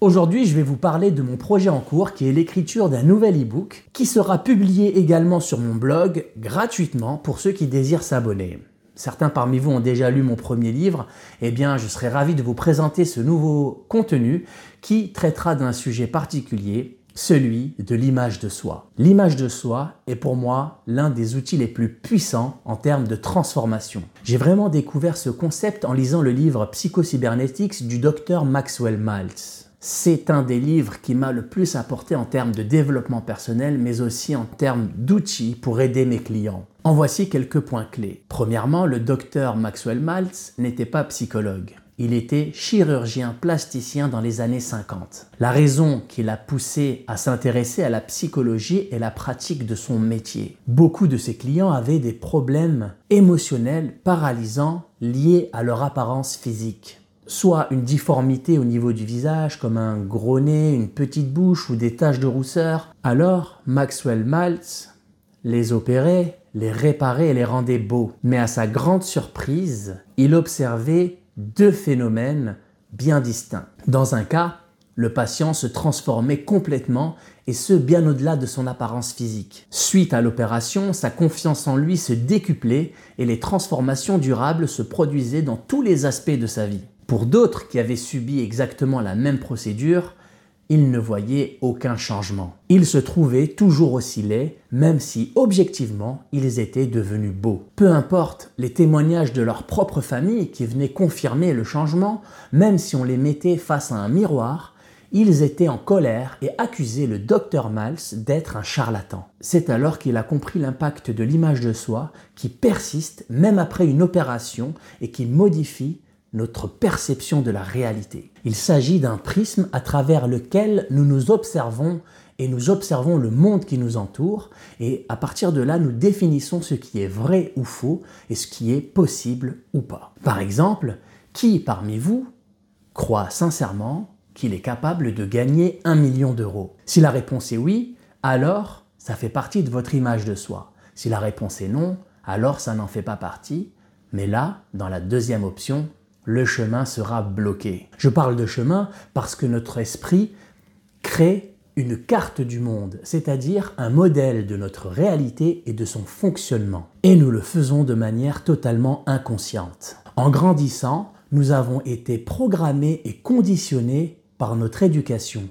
Aujourd'hui, je vais vous parler de mon projet en cours qui est l'écriture d'un nouvel e-book qui sera publié également sur mon blog gratuitement pour ceux qui désirent s'abonner. Certains parmi vous ont déjà lu mon premier livre, eh bien je serai ravi de vous présenter ce nouveau contenu qui traitera d'un sujet particulier celui de l'image de soi. L'image de soi est pour moi l'un des outils les plus puissants en termes de transformation. J'ai vraiment découvert ce concept en lisant le livre Psycho-Cybernetics du docteur Maxwell Maltz. C'est un des livres qui m'a le plus apporté en termes de développement personnel, mais aussi en termes d'outils pour aider mes clients. En voici quelques points clés. Premièrement, le docteur Maxwell Maltz n'était pas psychologue. Il était chirurgien plasticien dans les années 50. La raison qui l'a poussé à s'intéresser à la psychologie est la pratique de son métier. Beaucoup de ses clients avaient des problèmes émotionnels paralysants liés à leur apparence physique. Soit une difformité au niveau du visage, comme un gros nez, une petite bouche ou des taches de rousseur. Alors, Maxwell Maltz les opérait, les réparait et les rendait beaux. Mais à sa grande surprise, il observait deux phénomènes bien distincts. Dans un cas, le patient se transformait complètement et ce bien au-delà de son apparence physique. Suite à l'opération, sa confiance en lui se décuplait et les transformations durables se produisaient dans tous les aspects de sa vie. Pour d'autres qui avaient subi exactement la même procédure, il ne voyait aucun changement. Ils se trouvaient toujours aussi laids, même si objectivement ils étaient devenus beaux. Peu importe les témoignages de leur propre famille qui venaient confirmer le changement, même si on les mettait face à un miroir, ils étaient en colère et accusaient le docteur Miles d'être un charlatan. C'est alors qu'il a compris l'impact de l'image de soi qui persiste même après une opération et qui modifie notre perception de la réalité. Il s'agit d'un prisme à travers lequel nous nous observons et nous observons le monde qui nous entoure et à partir de là nous définissons ce qui est vrai ou faux et ce qui est possible ou pas. Par exemple, qui parmi vous croit sincèrement qu'il est capable de gagner un million d'euros? Si la réponse est oui, alors ça fait partie de votre image de soi. Si la réponse est non, alors ça n'en fait pas partie. Mais là, dans la deuxième option, le chemin sera bloqué. Je parle de chemin parce que notre esprit crée une carte du monde, c'est-à-dire un modèle de notre réalité et de son fonctionnement. Et nous le faisons de manière totalement inconsciente. En grandissant, nous avons été programmés et conditionnés par notre éducation,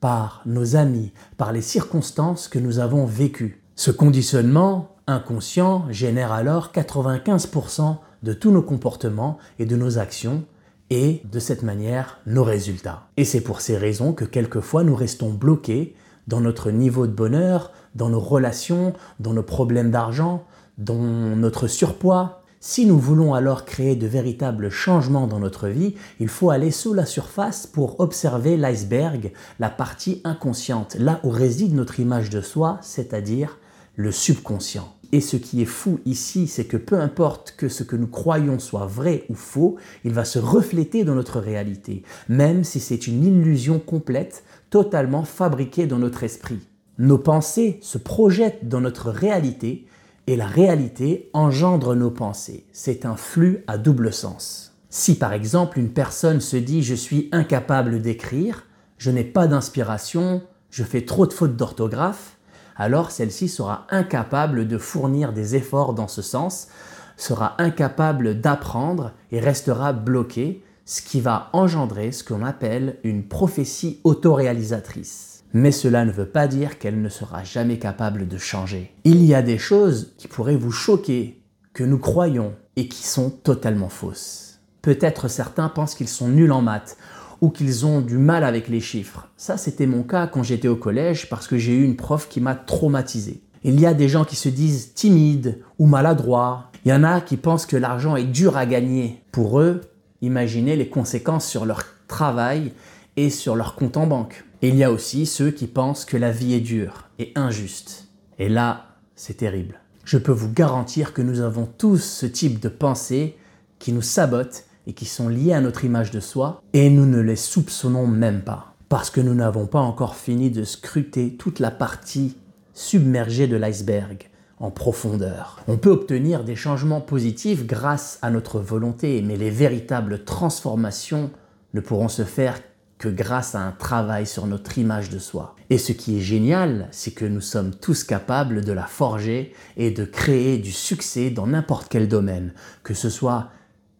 par nos amis, par les circonstances que nous avons vécues. Ce conditionnement inconscient génère alors 95% de tous nos comportements et de nos actions et de cette manière nos résultats. Et c'est pour ces raisons que quelquefois nous restons bloqués dans notre niveau de bonheur, dans nos relations, dans nos problèmes d'argent, dans notre surpoids. Si nous voulons alors créer de véritables changements dans notre vie, il faut aller sous la surface pour observer l'iceberg, la partie inconsciente, là où réside notre image de soi, c'est-à-dire le subconscient. Et ce qui est fou ici, c'est que peu importe que ce que nous croyons soit vrai ou faux, il va se refléter dans notre réalité, même si c'est une illusion complète, totalement fabriquée dans notre esprit. Nos pensées se projettent dans notre réalité et la réalité engendre nos pensées. C'est un flux à double sens. Si par exemple une personne se dit je suis incapable d'écrire, je n'ai pas d'inspiration, je fais trop de fautes d'orthographe, alors celle-ci sera incapable de fournir des efforts dans ce sens, sera incapable d'apprendre et restera bloquée, ce qui va engendrer ce qu'on appelle une prophétie autoréalisatrice. Mais cela ne veut pas dire qu'elle ne sera jamais capable de changer. Il y a des choses qui pourraient vous choquer, que nous croyons et qui sont totalement fausses. Peut-être certains pensent qu'ils sont nuls en maths ou qu'ils ont du mal avec les chiffres. Ça, c'était mon cas quand j'étais au collège parce que j'ai eu une prof qui m'a traumatisé. Il y a des gens qui se disent timides ou maladroits. Il y en a qui pensent que l'argent est dur à gagner. Pour eux, imaginez les conséquences sur leur travail et sur leur compte en banque. Et il y a aussi ceux qui pensent que la vie est dure et injuste. Et là, c'est terrible. Je peux vous garantir que nous avons tous ce type de pensée qui nous sabote et qui sont liées à notre image de soi, et nous ne les soupçonnons même pas, parce que nous n'avons pas encore fini de scruter toute la partie submergée de l'iceberg en profondeur. On peut obtenir des changements positifs grâce à notre volonté, mais les véritables transformations ne pourront se faire que grâce à un travail sur notre image de soi. Et ce qui est génial, c'est que nous sommes tous capables de la forger et de créer du succès dans n'importe quel domaine, que ce soit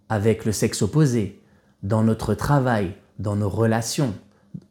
avec le sexe opposé, dans notre travail, dans nos relations,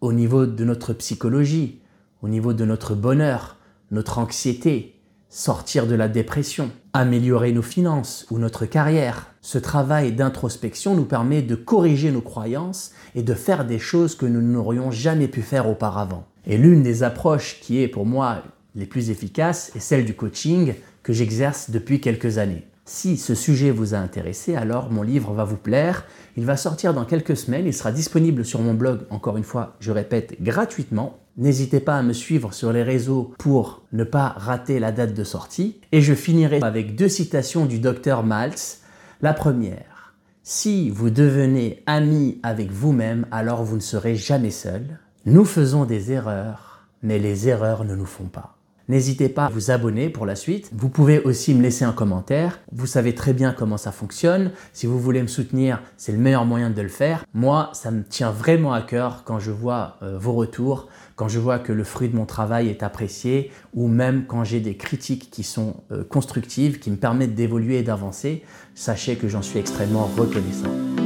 au niveau de notre psychologie, au niveau de notre bonheur, notre anxiété, sortir de la dépression, améliorer nos finances ou notre carrière. Ce travail d'introspection nous permet de corriger nos croyances et de faire des choses que nous n'aurions jamais pu faire auparavant. Et l'une des approches qui est pour moi les plus efficaces est celle du coaching que j'exerce depuis quelques années. Si ce sujet vous a intéressé, alors mon livre va vous plaire. Il va sortir dans quelques semaines. Il sera disponible sur mon blog, encore une fois, je répète, gratuitement. N'hésitez pas à me suivre sur les réseaux pour ne pas rater la date de sortie. Et je finirai avec deux citations du docteur Maltz. La première, si vous devenez ami avec vous-même, alors vous ne serez jamais seul. Nous faisons des erreurs, mais les erreurs ne nous font pas. N'hésitez pas à vous abonner pour la suite. Vous pouvez aussi me laisser un commentaire. Vous savez très bien comment ça fonctionne. Si vous voulez me soutenir, c'est le meilleur moyen de le faire. Moi, ça me tient vraiment à cœur quand je vois euh, vos retours, quand je vois que le fruit de mon travail est apprécié ou même quand j'ai des critiques qui sont euh, constructives, qui me permettent d'évoluer et d'avancer. Sachez que j'en suis extrêmement reconnaissant.